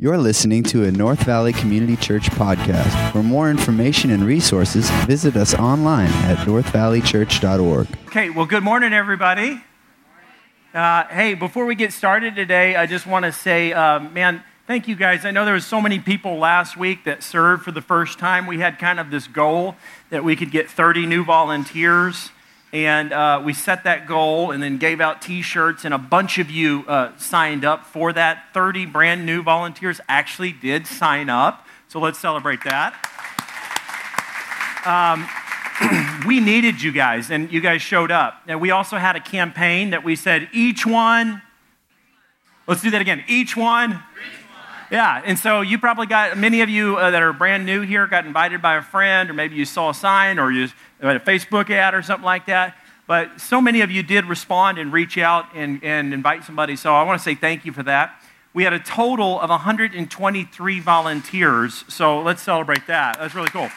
You're listening to a North Valley Community Church podcast. For more information and resources, visit us online at northvalleychurch.org. Okay, well, good morning, everybody. Uh, hey, before we get started today, I just want to say, uh, man, thank you guys. I know there was so many people last week that served for the first time. We had kind of this goal that we could get 30 new volunteers. And uh, we set that goal and then gave out t shirts, and a bunch of you uh, signed up for that. 30 brand new volunteers actually did sign up. So let's celebrate that. Um, we needed you guys, and you guys showed up. And we also had a campaign that we said, each one, let's do that again, each one. Yeah, and so you probably got, many of you uh, that are brand new here got invited by a friend, or maybe you saw a sign, or you had a Facebook ad or something like that. But so many of you did respond and reach out and, and invite somebody. So I want to say thank you for that. We had a total of 123 volunteers. So let's celebrate that. That's really cool.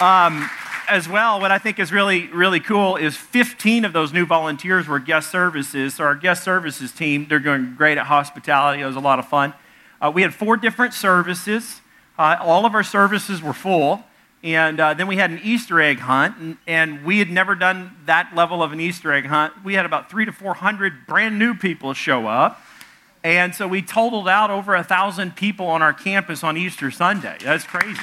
Um, as well, what I think is really, really cool is 15 of those new volunteers were guest services. So, our guest services team, they're doing great at hospitality. It was a lot of fun. Uh, we had four different services. Uh, all of our services were full. And uh, then we had an Easter egg hunt, and, and, we had never done that level of an Easter egg hunt. We had about three to 400 brand new people show up. And so we totaled out over a thousand people on our campus on Easter Sunday. That's crazy.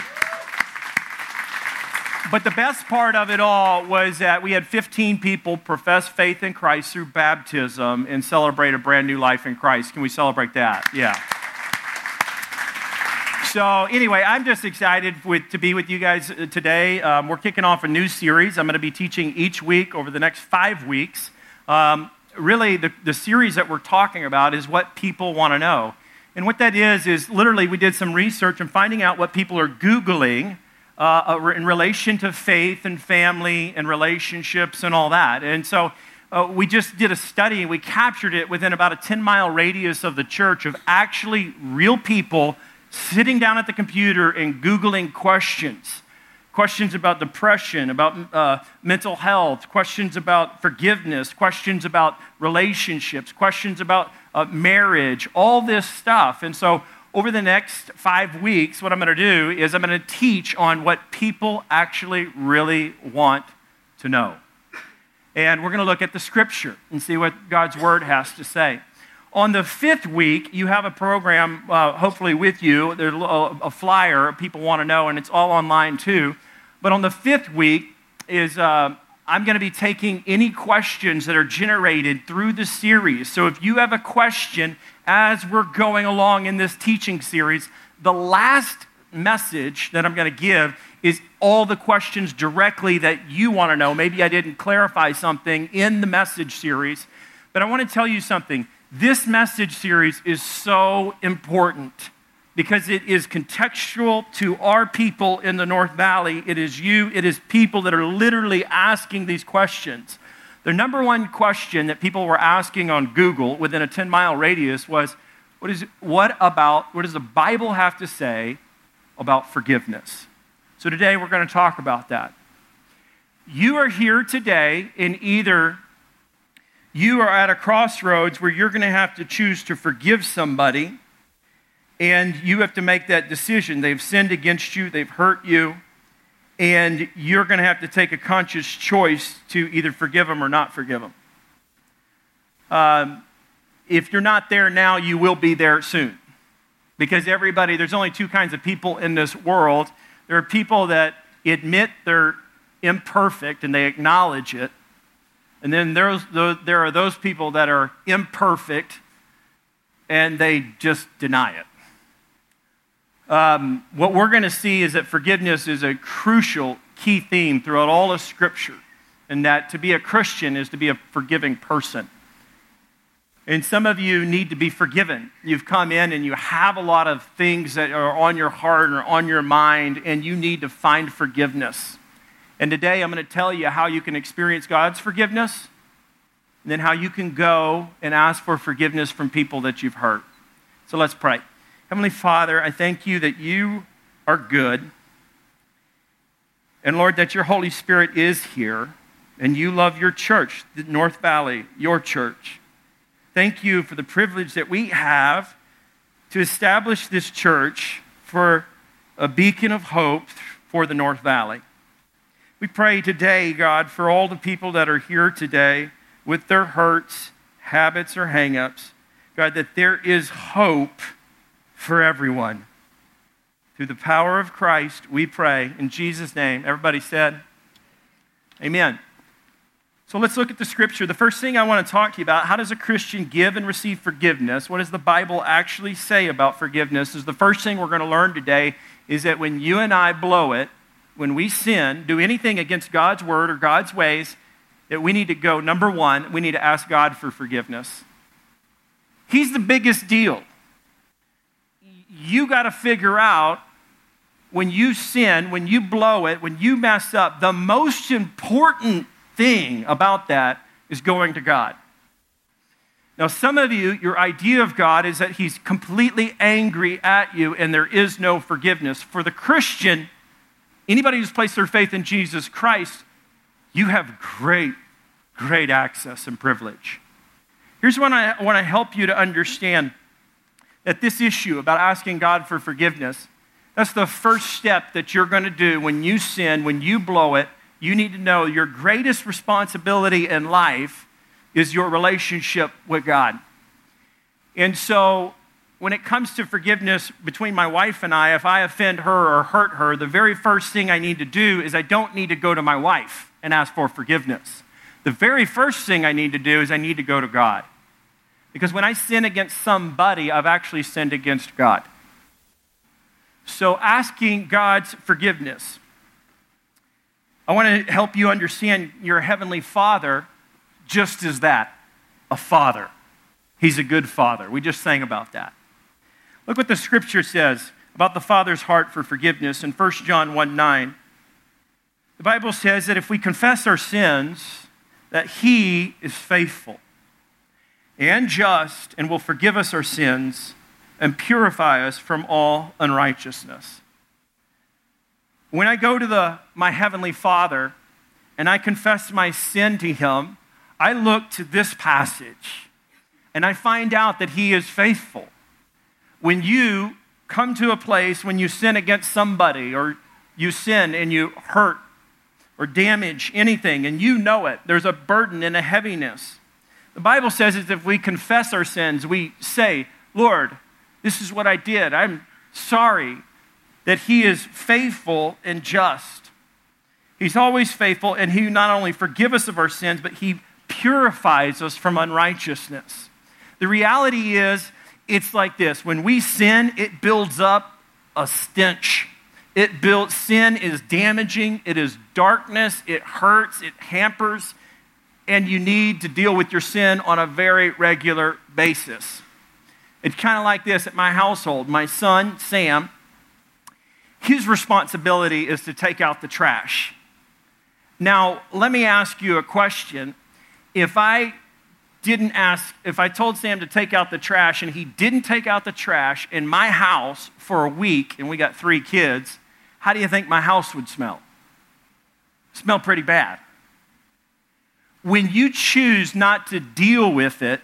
But the best part of it all was that we had 15 people profess faith in Christ through baptism and celebrate a brand new life in Christ. Can we celebrate that? Yeah. So, anyway, I'm just excited with, to be with you guys uh, today. Um, we're kicking off a new series. I'm going to be teaching each week over the next five weeks. Um, really, the, the series that we're talking about is what people want to know. And what that is, is literally we did some research and finding out what people are Googling uh, in relation to faith and family and relationships and all that. And so uh, we just did a study and we captured it within about a 10 mile radius of the church of actually real people sitting down at the computer and Googling questions questions about depression, about uh, mental health, questions about forgiveness, questions about relationships, questions about uh, marriage, all this stuff. And so, over the next five weeks, what I'm going to do is I'm going to teach on what people actually really want to know. And we're going to look at the scripture and see what God's word has to say. On the fifth week, you have a program, uh, hopefully with you. There's a, a flyer people want to know, and it's all online too. But on the fifth week is uh, I'm going to be taking any questions that are generated through the series. So if you have a question as we're going along in this teaching series, the last message that I'm going to give is all the questions directly that you want to know. Maybe I didn't clarify something in the message series, but I want to tell you something this message series is so important because it is contextual to our people in the North Valley. It is you, it is people that are literally asking these questions. The number one question that people were asking on Google within a 10 mile radius was what, is, what about, what does the Bible have to say about forgiveness? So today we're going to talk about that. You are here today in either you are at a crossroads where you're going to have to choose to forgive somebody, and you have to make that decision. They've sinned against you, they've hurt you, and you're going to have to take a conscious choice to either forgive them or not forgive them. Um, if you're not there now, you will be there soon. Because everybody, there's only two kinds of people in this world. There are people that admit they're imperfect and they acknowledge it, and then there's, there are those people that are imperfect and they just deny it. Um, what we're going to see is that forgiveness is a crucial key theme throughout all of Scripture, and that to be a Christian is to be a forgiving person. And some of you need to be forgiven. You've come in and you have a lot of things that are on your heart or on your mind, and you need to find forgiveness. And today I'm going to tell you how you can experience God's forgiveness, and then how you can go and ask for forgiveness from people that you've hurt. So let's pray. Heavenly Father, I thank you that you are good. And Lord, that your Holy Spirit is here and you love your church, the North Valley, your church. Thank you for the privilege that we have to establish this church for a beacon of hope for the North Valley. We pray today, God, for all the people that are here today with their hurts, habits, or hangups, God, that there is hope for everyone. Through the power of Christ, we pray in Jesus' name. Everybody said, Amen. So let's look at the scripture. The first thing I want to talk to you about how does a Christian give and receive forgiveness? What does the Bible actually say about forgiveness? Is the first thing we're going to learn today is that when you and I blow it, when we sin, do anything against God's word or God's ways, that we need to go, number one, we need to ask God for forgiveness. He's the biggest deal. You got to figure out when you sin, when you blow it, when you mess up, the most important thing about that is going to God. Now, some of you, your idea of God is that He's completely angry at you and there is no forgiveness. For the Christian, anybody who's placed their faith in Jesus Christ, you have great, great access and privilege. Here's what I want to help you to understand that this issue about asking God for forgiveness, that's the first step that you're going to do when you sin, when you blow it. You need to know your greatest responsibility in life is your relationship with God. And so when it comes to forgiveness between my wife and I, if I offend her or hurt her, the very first thing I need to do is I don't need to go to my wife and ask for forgiveness. The very first thing I need to do is I need to go to God. Because when I sin against somebody, I've actually sinned against God. So asking God's forgiveness. I want to help you understand your heavenly Father just as that a father. He's a good father. We just sang about that. Look what the scripture says about the Father's heart for forgiveness in 1 John 1 9. The Bible says that if we confess our sins, that He is faithful and just and will forgive us our sins and purify us from all unrighteousness. When I go to the, my Heavenly Father and I confess my sin to Him, I look to this passage and I find out that He is faithful when you come to a place when you sin against somebody or you sin and you hurt or damage anything and you know it, there's a burden and a heaviness. The Bible says that if we confess our sins, we say, Lord, this is what I did. I'm sorry that He is faithful and just. He's always faithful, and He not only forgives us of our sins, but He purifies us from unrighteousness. The reality is, it's like this when we sin, it builds up a stench. It builds, sin is damaging, it is darkness, it hurts, it hampers, and you need to deal with your sin on a very regular basis. It's kind of like this at my household. My son, Sam, his responsibility is to take out the trash. Now, let me ask you a question. If I didn't ask, if I told Sam to take out the trash and he didn't take out the trash in my house for a week and we got three kids, how do you think my house would smell? Smell pretty bad. When you choose not to deal with it,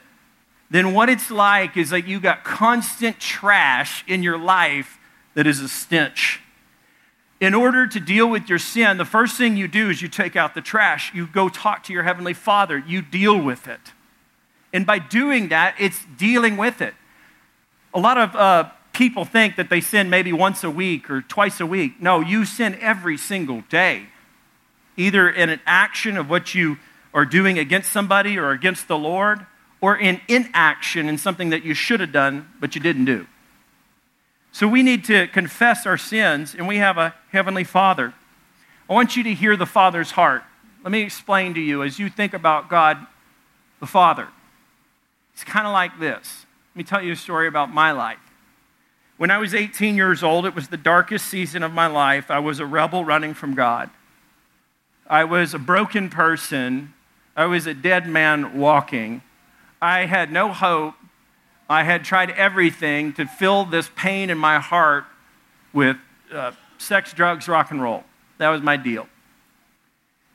then what it's like is that you got constant trash in your life that is a stench. In order to deal with your sin, the first thing you do is you take out the trash. You go talk to your Heavenly Father. You deal with it. And by doing that, it's dealing with it. A lot of uh, people think that they sin maybe once a week or twice a week. No, you sin every single day, either in an action of what you are doing against somebody or against the Lord, or in inaction in something that you should have done but you didn't do. So we need to confess our sins, and we have a Heavenly Father. I want you to hear the Father's heart. Let me explain to you as you think about God the Father. It's kind of like this. Let me tell you a story about my life. When I was 18 years old, it was the darkest season of my life. I was a rebel running from God. I was a broken person. I was a dead man walking. I had no hope. I had tried everything to fill this pain in my heart with uh, sex, drugs, rock and roll. That was my deal.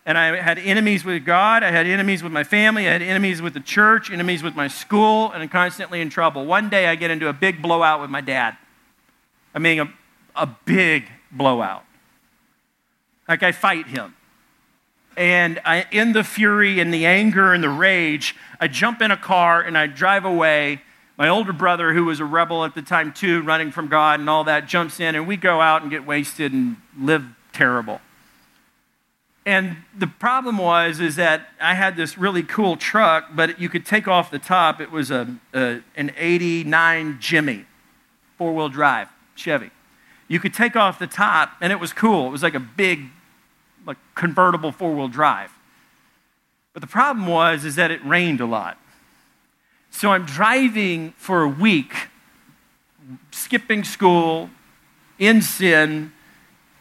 And I had enemies with God. I had enemies with my family. I had enemies with the church, enemies with my school, and I'm constantly in trouble. One day I get into a big blowout with my dad. I mean, a, a big blowout. Like I fight him. And I, in the fury and the anger and the rage, I jump in a car and I drive away. My older brother, who was a rebel at the time too, running from God and all that, jumps in and we go out and get wasted and live terrible. And the problem was is that I had this really cool truck, but you could take off the top. It was a, a an 89 Jimmy, four-wheel drive Chevy. You could take off the top, and it was cool. It was like a big, like convertible four-wheel drive. But the problem was is that it rained a lot. So I'm driving for a week, skipping school, in sin,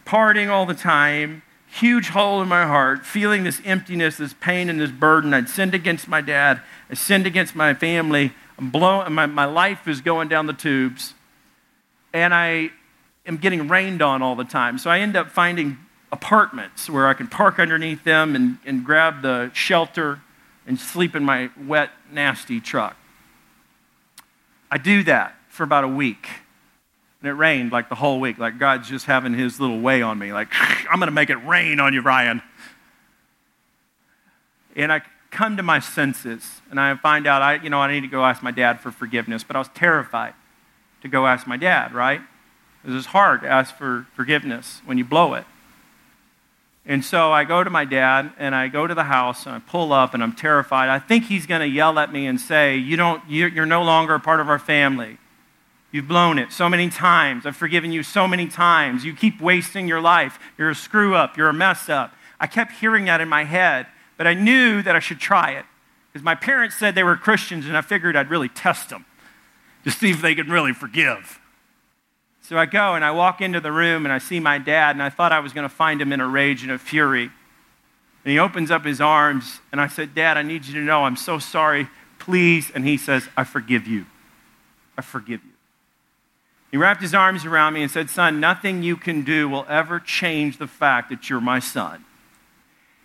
partying all the time huge hole in my heart, feeling this emptiness, this pain, and this burden. I'd sinned against my dad. I sinned against my family. I'm my, my life is going down the tubes. And I am getting rained on all the time. So I end up finding apartments where I can park underneath them and, and grab the shelter and sleep in my wet, nasty truck. I do that for about a week. And it rained like the whole week, like God's just having his little way on me, like, I'm going to make it rain on you, Ryan. And I come to my senses and I find out, I, you know, I need to go ask my dad for forgiveness, but I was terrified to go ask my dad, right? Because it's hard to ask for forgiveness when you blow it. And so I go to my dad and I go to the house and I pull up and I'm terrified. I think he's going to yell at me and say, you don't, you're no longer a part of our family. You've blown it so many times. I've forgiven you so many times. You keep wasting your life. You're a screw up. You're a mess up. I kept hearing that in my head, but I knew that I should try it because my parents said they were Christians, and I figured I'd really test them to see if they could really forgive. So I go and I walk into the room and I see my dad, and I thought I was going to find him in a rage and a fury. And he opens up his arms, and I said, Dad, I need you to know I'm so sorry. Please. And he says, I forgive you. I forgive you. He wrapped his arms around me and said, Son, nothing you can do will ever change the fact that you're my son.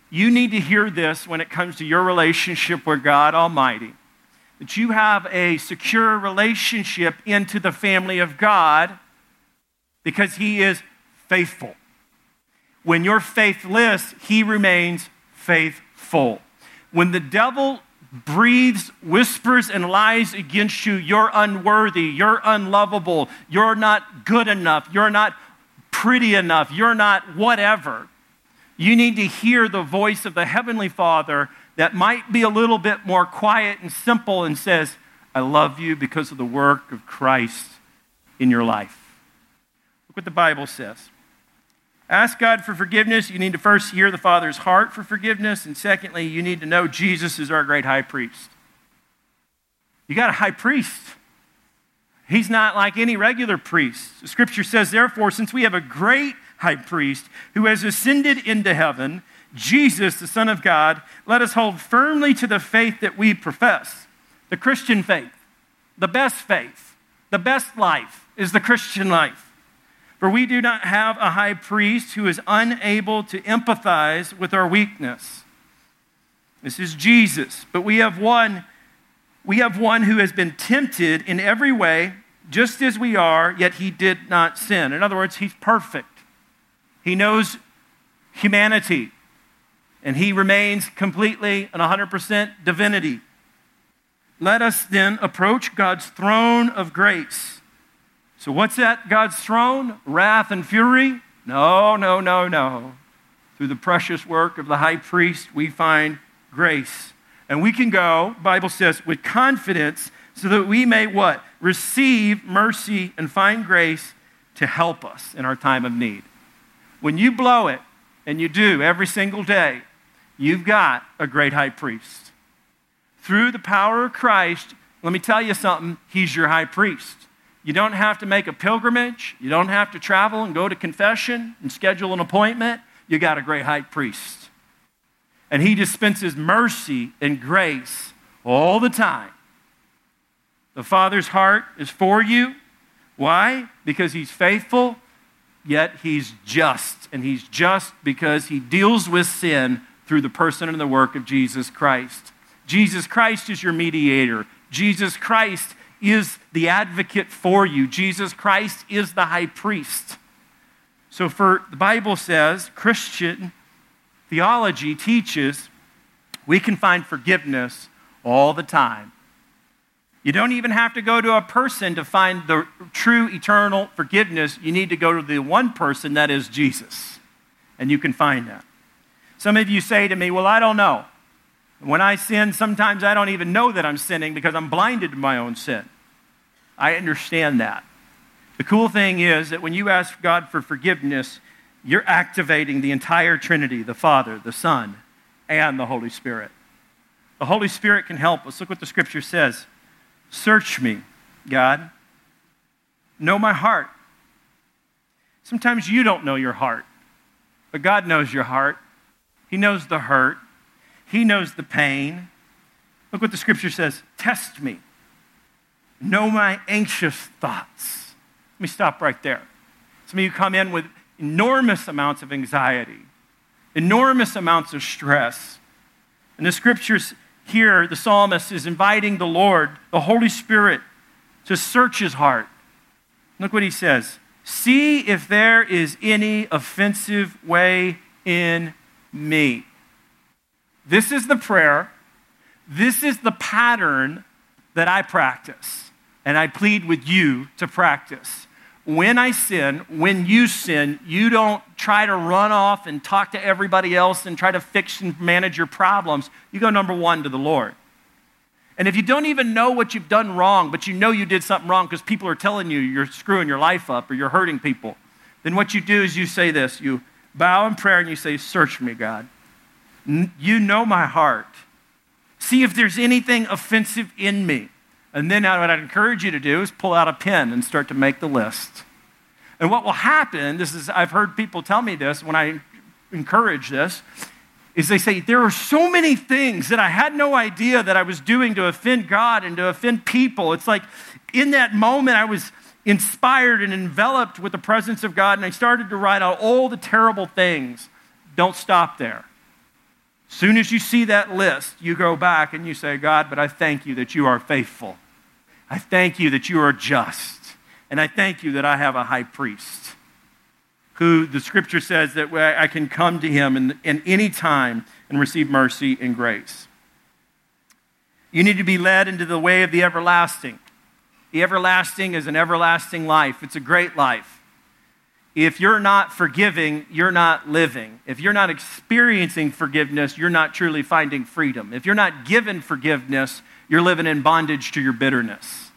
You need to hear this when it comes to your relationship with God Almighty. That you have a secure relationship into the family of God because He is faithful. When you're faithless, He remains faithful. When the devil breathes, whispers, and lies against you, you're unworthy, you're unlovable, you're not good enough, you're not pretty enough, you're not whatever. You need to hear the voice of the Heavenly Father that might be a little bit more quiet and simple and says, I love you because of the work of Christ in your life. Look what the Bible says. Ask God for forgiveness. You need to first hear the Father's heart for forgiveness. And secondly, you need to know Jesus is our great high priest. You got a high priest. He's not like any regular priest. The scripture says, therefore, since we have a great high priest who has ascended into heaven, Jesus, the Son of God, let us hold firmly to the faith that we profess, the Christian faith, the best faith, the best life is the Christian life. For we do not have a high priest who is unable to empathize with our weakness. This is Jesus. But we have one we have one who has been tempted in every way just as we are, yet he did not sin. In other words, he's perfect. He knows humanity and he remains completely and 100% divinity. Let us then approach God's throne of grace so, what's at God's throne? Wrath and fury? No, no, no, no. Through the precious work of the high priest, we find grace. And we can go, Bible says, with confidence so that we may what? Receive mercy and find grace to help us in our time of need. When you blow it, and you do every single day, you've got a great high priest. Through the power of Christ, let me tell you something, he's your high priest. You don't have to make a pilgrimage. You don't have to travel and go to confession and schedule an appointment. You got a great high priest. And he dispenses mercy and grace all the time. The Father's heart is for you. Why? Because he's faithful, yet he's just. And he's just because he deals with sin through the person and the work of Jesus Christ. Jesus Christ is your mediator. Jesus Christ is the advocate for you. Jesus Christ is the high priest. So, for the Bible says, Christian theology teaches we can find forgiveness all the time. You don't even have to go to a person to find the true eternal forgiveness. You need to go to the one person that is Jesus, and you can find that. Some of you say to me, Well, I don't know. When I sin, sometimes I don't even know that I'm sinning because I'm blinded to my own sin. I understand that. The cool thing is that when you ask God for forgiveness, you're activating the entire Trinity the Father, the Son, and the Holy Spirit. The Holy Spirit can help us. Look what the scripture says Search me, God. Know my heart. Sometimes you don't know your heart, but God knows your heart. He knows the hurt, He knows the pain. Look what the scripture says Test me. Know my anxious thoughts. Let me stop right there. Some of you come in with enormous amounts of anxiety, enormous amounts of stress. And the scriptures here, the psalmist is inviting the Lord, the Holy Spirit, to search his heart. Look what he says See if there is any offensive way in me. This is the prayer. This is the pattern that I practice. And I plead with you to practice. When I sin, when you sin, you don't try to run off and talk to everybody else and try to fix and manage your problems. You go number one to the Lord. And if you don't even know what you've done wrong, but you know you did something wrong because people are telling you you're screwing your life up or you're hurting people, then what you do is you say this you bow in prayer and you say, Search me, God. You know my heart. See if there's anything offensive in me. And then what I'd encourage you to do is pull out a pen and start to make the list. And what will happen, this is, I've heard people tell me this when I encourage this, is they say, There are so many things that I had no idea that I was doing to offend God and to offend people. It's like in that moment, I was inspired and enveloped with the presence of God, and I started to write out all the terrible things. Don't stop there. Soon as you see that list, you go back and you say, God, but I thank you that you are faithful. I thank you that you are just. And I thank you that I have a high priest who the scripture says that I can come to him in, in any time and receive mercy and grace. You need to be led into the way of the everlasting. The everlasting is an everlasting life, it's a great life. If you're not forgiving, you're not living. If you're not experiencing forgiveness, you're not truly finding freedom. If you're not given forgiveness, you're living in bondage to your bitterness.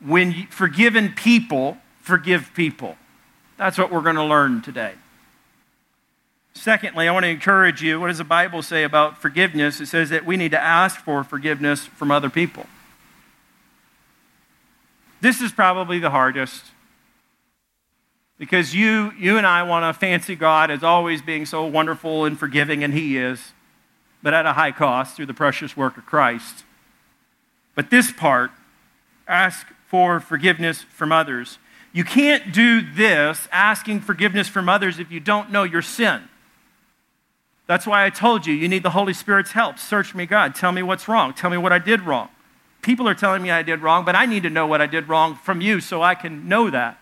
When you, forgiven people forgive people. That's what we're going to learn today. Secondly, I want to encourage you what does the Bible say about forgiveness? It says that we need to ask for forgiveness from other people. This is probably the hardest because you, you and I want to fancy God as always being so wonderful and forgiving, and He is, but at a high cost through the precious work of Christ. But this part, ask for forgiveness from others. You can't do this, asking forgiveness from others, if you don't know your sin. That's why I told you, you need the Holy Spirit's help. Search me, God. Tell me what's wrong. Tell me what I did wrong. People are telling me I did wrong, but I need to know what I did wrong from you so I can know that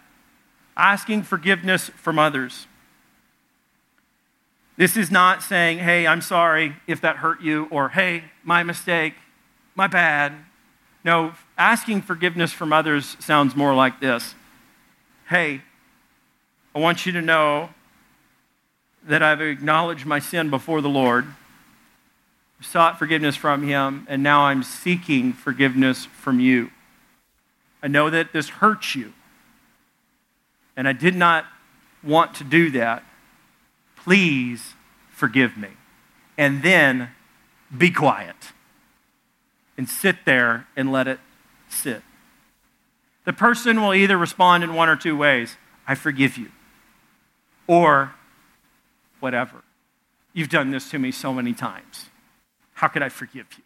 asking forgiveness from others. This is not saying, hey, I'm sorry if that hurt you, or hey, my mistake, my bad. No, asking forgiveness from others sounds more like this Hey, I want you to know that I've acknowledged my sin before the Lord, sought forgiveness from Him, and now I'm seeking forgiveness from you. I know that this hurts you and I did not want to do that. Please forgive me. And then be quiet and sit there and let it sit. The person will either respond in one or two ways I forgive you, or whatever. You've done this to me so many times. How could I forgive you?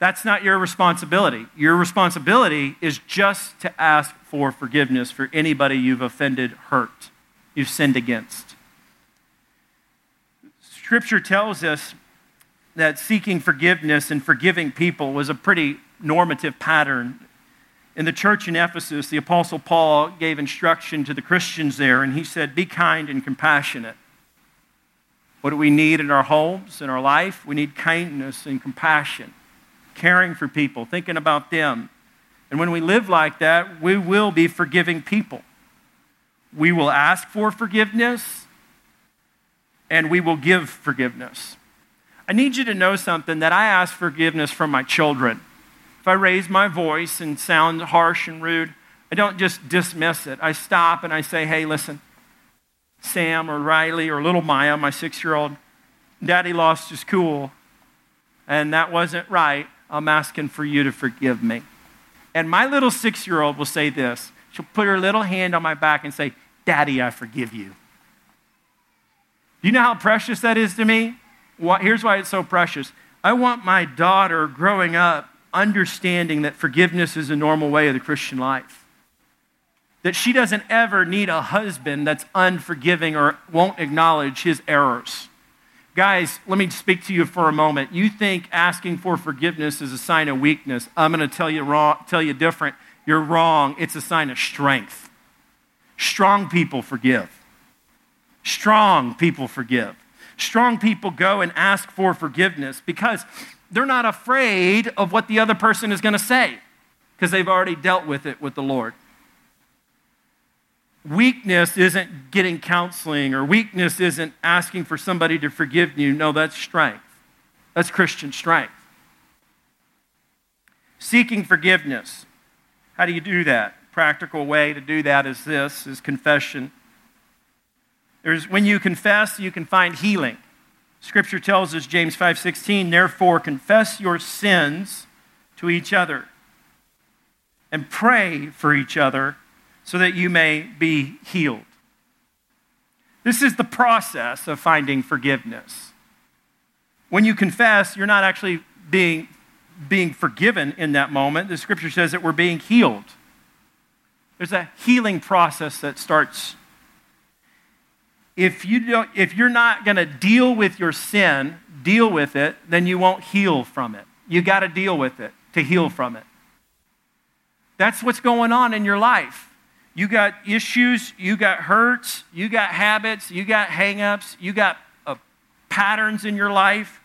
That's not your responsibility. Your responsibility is just to ask for forgiveness for anybody you've offended, hurt, you've sinned against. Scripture tells us that seeking forgiveness and forgiving people was a pretty normative pattern. In the church in Ephesus, the Apostle Paul gave instruction to the Christians there, and he said, Be kind and compassionate. What do we need in our homes, in our life? We need kindness and compassion, caring for people, thinking about them. And when we live like that, we will be forgiving people. We will ask for forgiveness, and we will give forgiveness. I need you to know something that I ask forgiveness from my children. If I raise my voice and sound harsh and rude, I don't just dismiss it. I stop and I say, hey, listen, Sam or Riley or little Maya, my six year old, daddy lost his cool, and that wasn't right. I'm asking for you to forgive me. And my little six year old will say this she'll put her little hand on my back and say, Daddy, I forgive you. Do you know how precious that is to me? here's why it's so precious. I want my daughter growing up understanding that forgiveness is a normal way of the Christian life. That she doesn't ever need a husband that's unforgiving or won't acknowledge his errors. Guys, let me speak to you for a moment. You think asking for forgiveness is a sign of weakness. I'm going to tell you wrong, tell you different. You're wrong. It's a sign of strength. Strong people forgive. Strong people forgive. Strong people go and ask for forgiveness because they're not afraid of what the other person is going to say because they've already dealt with it with the Lord. Weakness isn't getting counseling, or weakness isn't asking for somebody to forgive you. No, that's strength. That's Christian strength. Seeking forgiveness. How do you do that? Practical way to do that is this is confession. There's, when you confess, you can find healing. Scripture tells us, James 5.16, therefore confess your sins to each other and pray for each other so that you may be healed. This is the process of finding forgiveness. When you confess, you're not actually being, being forgiven in that moment. The scripture says that we're being healed. There's a healing process that starts if, you don't, if you're not going to deal with your sin, deal with it, then you won't heal from it. You got to deal with it to heal from it. That's what's going on in your life. You got issues, you got hurts, you got habits, you got hangups, you got uh, patterns in your life,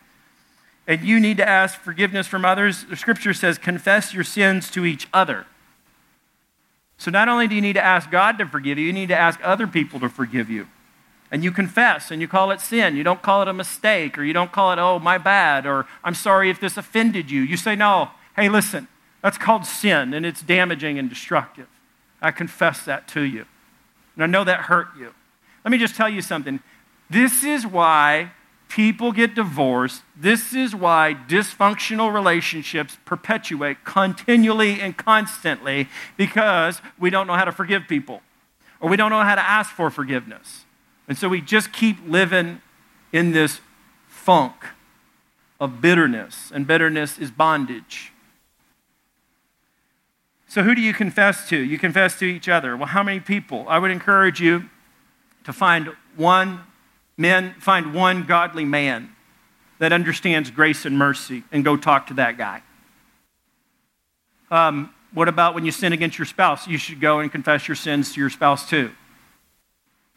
and you need to ask forgiveness from others. The scripture says, confess your sins to each other. So not only do you need to ask God to forgive you, you need to ask other people to forgive you and you confess and you call it sin. You don't call it a mistake or you don't call it, oh, my bad, or I'm sorry if this offended you. You say, no, hey, listen, that's called sin and it's damaging and destructive. I confess that to you. And I know that hurt you. Let me just tell you something. This is why people get divorced. This is why dysfunctional relationships perpetuate continually and constantly because we don't know how to forgive people or we don't know how to ask for forgiveness. And so we just keep living in this funk of bitterness, and bitterness is bondage. So, who do you confess to? You confess to each other. Well, how many people? I would encourage you to find one, men, find one godly man that understands grace and mercy and go talk to that guy. Um, what about when you sin against your spouse? You should go and confess your sins to your spouse too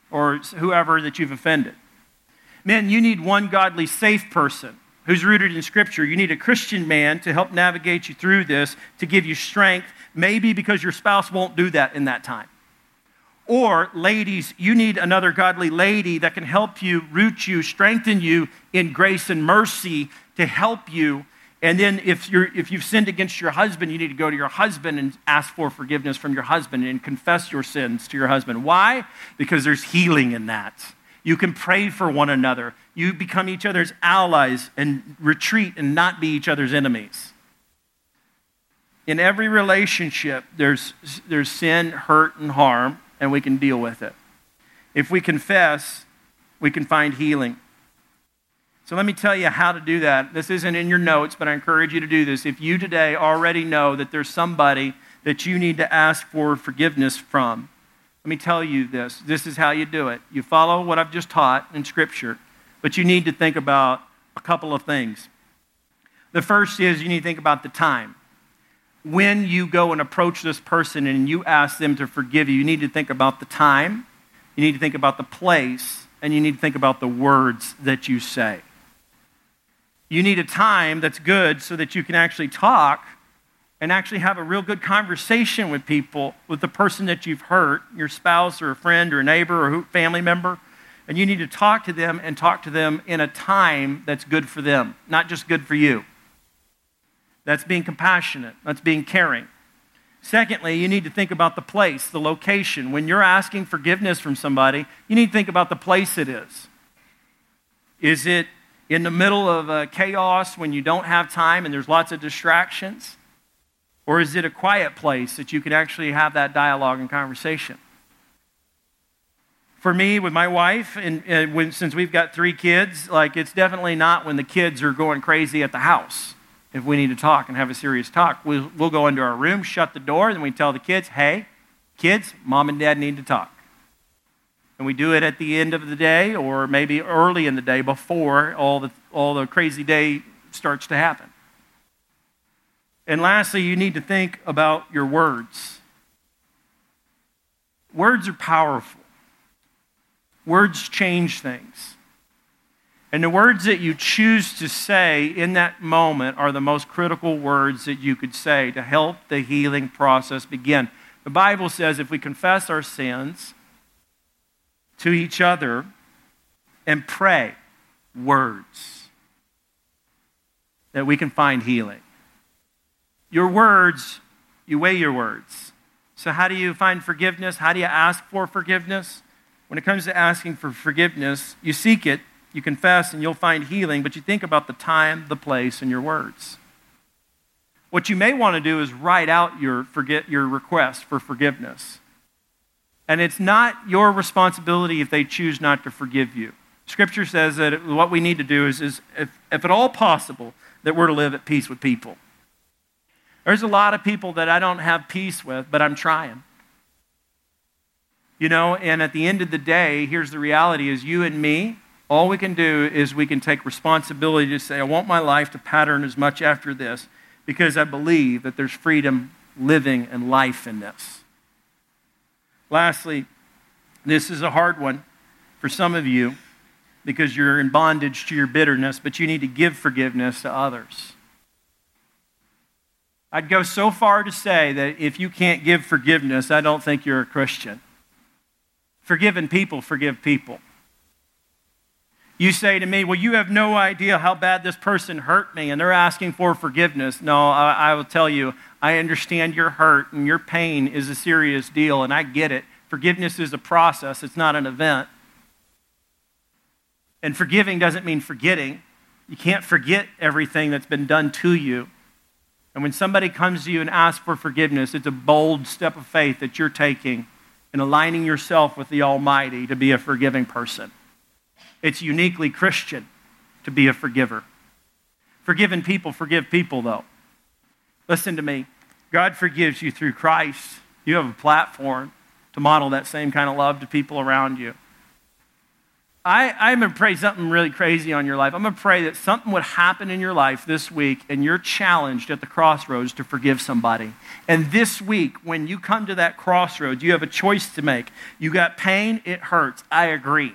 or whoever that you've offended. Men, you need one godly, safe person who's rooted in Scripture. You need a Christian man to help navigate you through this, to give you strength, maybe because your spouse won't do that in that time. Or, ladies, you need another godly lady that can help you, root you, strengthen you in grace and mercy to help you and then if, you're, if you've sinned against your husband, you need to go to your husband and ask for forgiveness from your husband and confess your sins to your husband. Why? Because there's healing in that. You can pray for one another. You become each other's allies and retreat and not be each other's enemies. In every relationship, there's, there's sin, hurt, and harm, and we can deal with it. If we confess, we can find healing. So let me tell you how to do that. This isn't in your notes, but I encourage you to do this. If you today already know that there's somebody that you need to ask for forgiveness from, let me tell you this. This is how you do it. You follow what I've just taught in Scripture. but you need to think about a couple of things. The first is you need to think about the time. When you go and approach this person and you ask them to forgive you, you need to think about the time, you need to think about the place, and you need to think about the words that you say. You need a time that's good so that you can actually talk and actually have a real good conversation with people, with the person that you've hurt, your spouse or a friend or a neighbor or a family member. And you need to talk to them and talk to them in a time that's good for them, not just good for you. That's being compassionate, that's being caring. Secondly, you need to think about the place, the location. When you're asking forgiveness from somebody, you need to think about the place it is. Is it in the middle of uh, chaos when you don't have time and there's lots of distractions? Or is it a quiet place that you can actually have that dialogue and conversation? For me, with my wife, and, and when, since we've got three kids, like it's definitely not when the kids are going crazy at the house. If we need to talk and have a serious talk, we'll, we'll go into our room, shut the door, and we tell the kids, hey, kids, mom and dad need to talk. And we do it at the end of the day or maybe early in the day before all the, all the crazy day starts to happen. And lastly, you need to think about your words. Words are powerful, words change things. And the words that you choose to say in that moment are the most critical words that you could say to help the healing process begin. The Bible says if we confess our sins to each other and pray words, that we can find healing. Your words, you weigh your words. So, how do you find forgiveness? How do you ask for forgiveness? When it comes to asking for forgiveness, you seek it, you confess, and you'll find healing, but you think about the time, the place, and your words. What you may want to do is write out your, forget, your request for forgiveness. And it's not your responsibility if they choose not to forgive you. Scripture says that what we need to do is, is if, if at all possible, that we're to live at peace with people. There's a lot of people that I don't have peace with, but I'm trying. You know, and at the end of the day, here's the reality is you and me, all we can do is we can take responsibility to say, I want my life to pattern as much after this because I believe that there's freedom, living, and life in this. Lastly, this is a hard one for some of you because you're in bondage to your bitterness, but you need to give forgiveness to others. I'd go so far to say that if you can't give forgiveness, I don't think you're a Christian. Forgiven people forgive people. You say to me, Well, you have no idea how bad this person hurt me, and they're asking for forgiveness. No, I, I will tell you, I understand your hurt, and your pain is a serious deal, and I get it. Forgiveness is a process, it's not an event. And forgiving doesn't mean forgetting. You can't forget everything that's been done to you. And when somebody comes to you and asks for forgiveness, it's a bold step of faith that you're taking in aligning yourself with the Almighty to be a forgiving person. It's uniquely Christian to be a forgiver. Forgiven people forgive people, though. Listen to me. God forgives you through Christ. You have a platform to model that same kind of love to people around you. I, I'm going to pray something really crazy on your life. I'm going to pray that something would happen in your life this week and you're challenged at the crossroads to forgive somebody. And this week, when you come to that crossroads, you have a choice to make. You got pain, it hurts. I agree.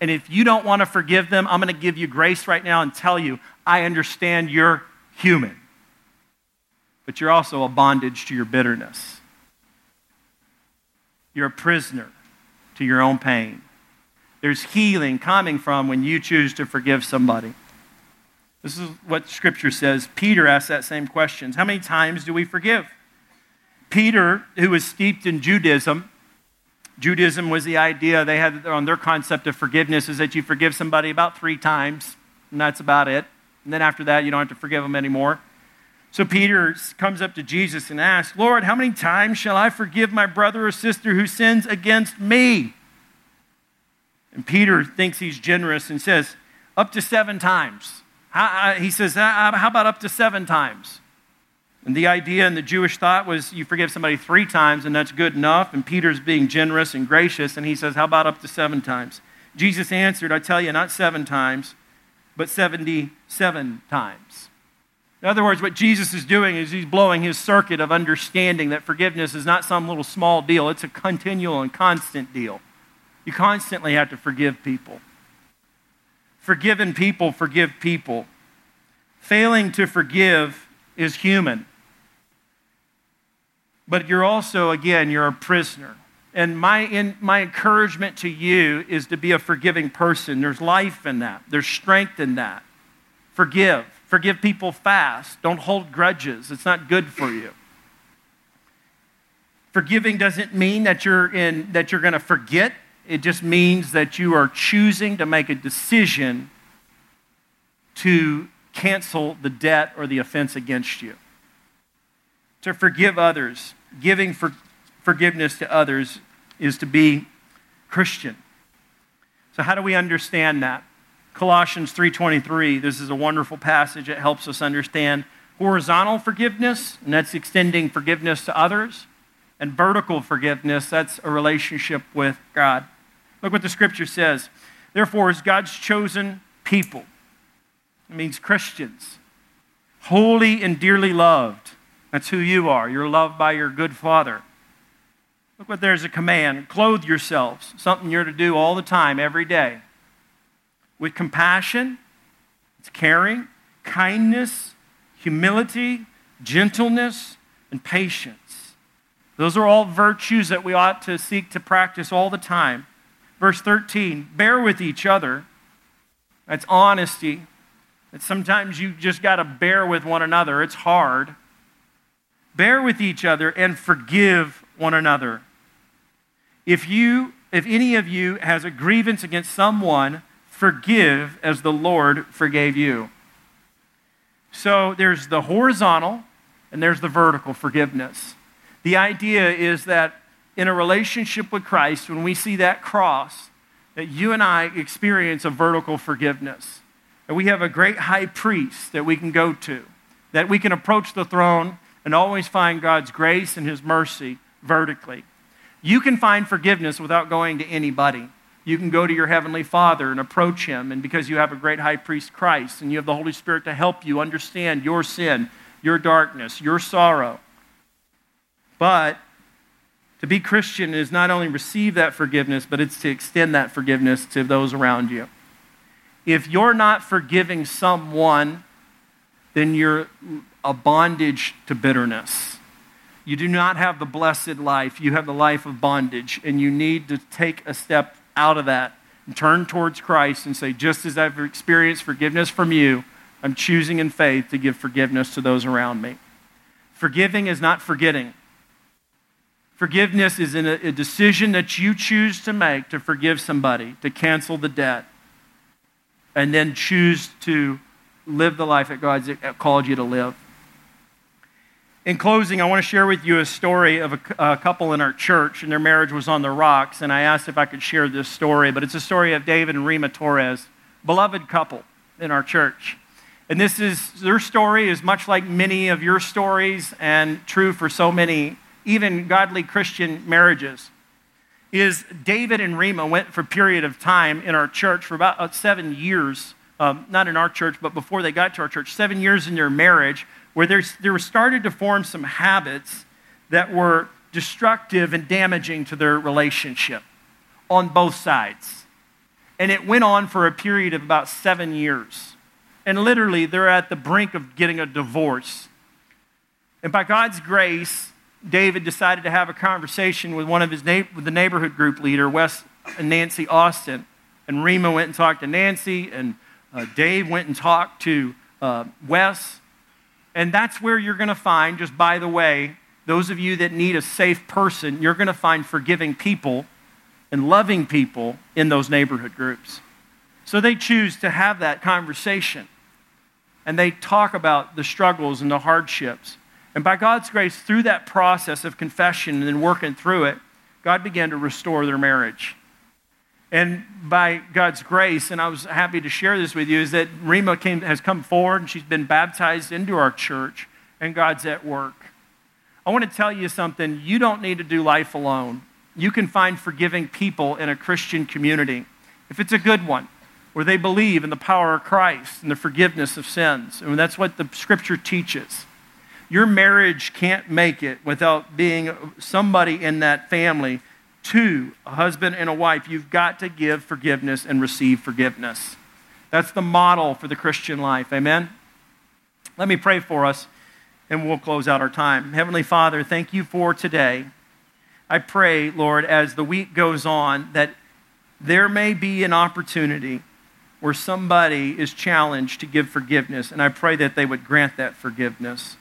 And if you don't want to forgive them, I'm going to give you grace right now and tell you, I understand you're human. But you're also a bondage to your bitterness. You're a prisoner to your own pain. There's healing coming from when you choose to forgive somebody. This is what Scripture says. Peter asked that same question How many times do we forgive? Peter, who was steeped in Judaism, Judaism was the idea they had on their concept of forgiveness is that you forgive somebody about three times, and that's about it. And then after that, you don't have to forgive them anymore. So Peter comes up to Jesus and asks, Lord, how many times shall I forgive my brother or sister who sins against me? And Peter thinks he's generous and says, up to seven times. He says, uh, uh, how about up to seven times? And the idea in the Jewish thought was you forgive somebody three times and that's good enough. And Peter's being generous and gracious and he says, how about up to seven times? Jesus answered, I tell you, not seven times, but 77 times. In other words, what Jesus is doing is he's blowing his circuit of understanding that forgiveness is not some little small deal, it's a continual and constant deal. You constantly have to forgive people. Forgiven people forgive people. Failing to forgive is human. But you're also, again, you're a prisoner. And my, in, my encouragement to you is to be a forgiving person. There's life in that, there's strength in that. Forgive. Forgive people fast. Don't hold grudges. It's not good for you. Forgiving doesn't mean that you're, in, that you're going to forget. It just means that you are choosing to make a decision to cancel the debt or the offense against you. To forgive others, giving for forgiveness to others is to be Christian. So how do we understand that? Colossians 3:23, this is a wonderful passage that helps us understand horizontal forgiveness, and that's extending forgiveness to others, and vertical forgiveness, that's a relationship with God. Look what the scripture says. Therefore, as God's chosen people, it means Christians, holy and dearly loved. That's who you are. You're loved by your good Father. Look what there's a command clothe yourselves, something you're to do all the time, every day, with compassion, it's caring, kindness, humility, gentleness, and patience. Those are all virtues that we ought to seek to practice all the time. Verse 13 bear with each other. That's honesty. That sometimes you just got to bear with one another. It's hard. Bear with each other and forgive one another. If you if any of you has a grievance against someone, forgive as the Lord forgave you. So there's the horizontal and there's the vertical forgiveness. The idea is that in a relationship with Christ, when we see that cross, that you and I experience a vertical forgiveness. That we have a great high priest that we can go to, that we can approach the throne and always find God's grace and his mercy vertically. You can find forgiveness without going to anybody. You can go to your Heavenly Father and approach Him, and because you have a great high priest, Christ, and you have the Holy Spirit to help you understand your sin, your darkness, your sorrow. But to be Christian is not only receive that forgiveness, but it's to extend that forgiveness to those around you. If you're not forgiving someone, then you're a bondage to bitterness. You do not have the blessed life. You have the life of bondage, and you need to take a step out of that and turn towards Christ and say, just as I've experienced forgiveness from you, I'm choosing in faith to give forgiveness to those around me. Forgiving is not forgetting. Forgiveness is a, a decision that you choose to make to forgive somebody, to cancel the debt, and then choose to live the life that God's called you to live. In closing, I want to share with you a story of a, a, couple in our church, and their marriage was on the rocks. And I asked if I could share this story, but it's a story of David and Rima Torres, beloved couple in our church. And this is their story is much like many of your stories, and true for so many, even godly Christian marriages. Is David and Rima went for a period of time in our church for about uh, seven years, um, not in our church, but before they got to our church, seven years in their marriage where were started to form some habits that were destructive and damaging to their relationship on both sides. And it went on for a period of about seven years. And literally, they're at the brink of getting a divorce. And by God's grace, David decided to have a conversation with one of his na- with the neighborhood group leader, Wes and Nancy Austin. And Rima went and talked to Nancy, and uh, Dave went and talked to uh, Wes. And that's where you're going to find, just by the way, those of you that need a safe person, you're going to find forgiving people and loving people in those neighborhood groups. So they choose to have that conversation. And they talk about the struggles and the hardships. And by God's grace, through that process of confession and then working through it, God began to restore their marriage. And by God's grace, and I was happy to share this with you, is that Rima came, has come forward and she's been baptized into our church, and God's at work. I want to tell you something. You don't need to do life alone. You can find forgiving people in a Christian community. if it's a good one, where they believe in the power of Christ and the forgiveness of sins. And that's what the scripture teaches. Your marriage can't make it without being somebody in that family to a husband and a wife. You've got to give forgiveness and receive forgiveness. That's the model for the Christian life. Amen? Let me pray for us and we'll close out our time. Heavenly Father, thank you for today. I pray, Lord, as the week goes on, that there may be an opportunity where somebody is challenged to give forgiveness, and I pray that they would grant that forgiveness.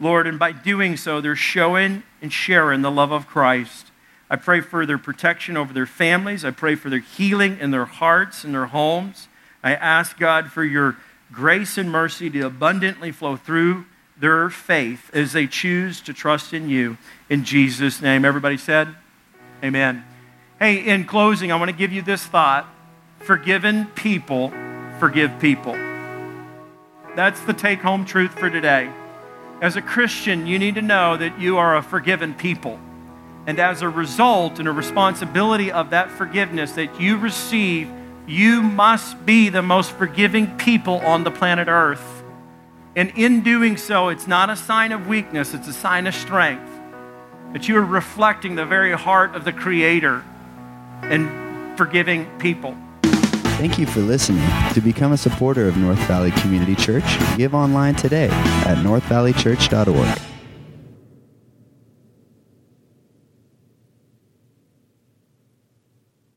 Lord, and by doing so, they're showing and sharing the love of Christ. I pray for their protection over their families. I pray for their healing in their hearts and their homes. I ask God for your grace and mercy to abundantly flow through their faith as they choose to trust in you. In Jesus' name. Everybody said, Amen. Hey, in closing, I want to give you this thought forgiven people forgive people. That's the take home truth for today. As a Christian, you need to know that you are a forgiven people. And as a result and a responsibility of that forgiveness that you receive, you must be the most forgiving people on the planet Earth. And in doing so, it's not a sign of weakness, it's a sign of strength. That you are reflecting the very heart of the Creator and forgiving people. Thank you for listening. To become a supporter of North Valley Community Church, give online today at northvalleychurch.org.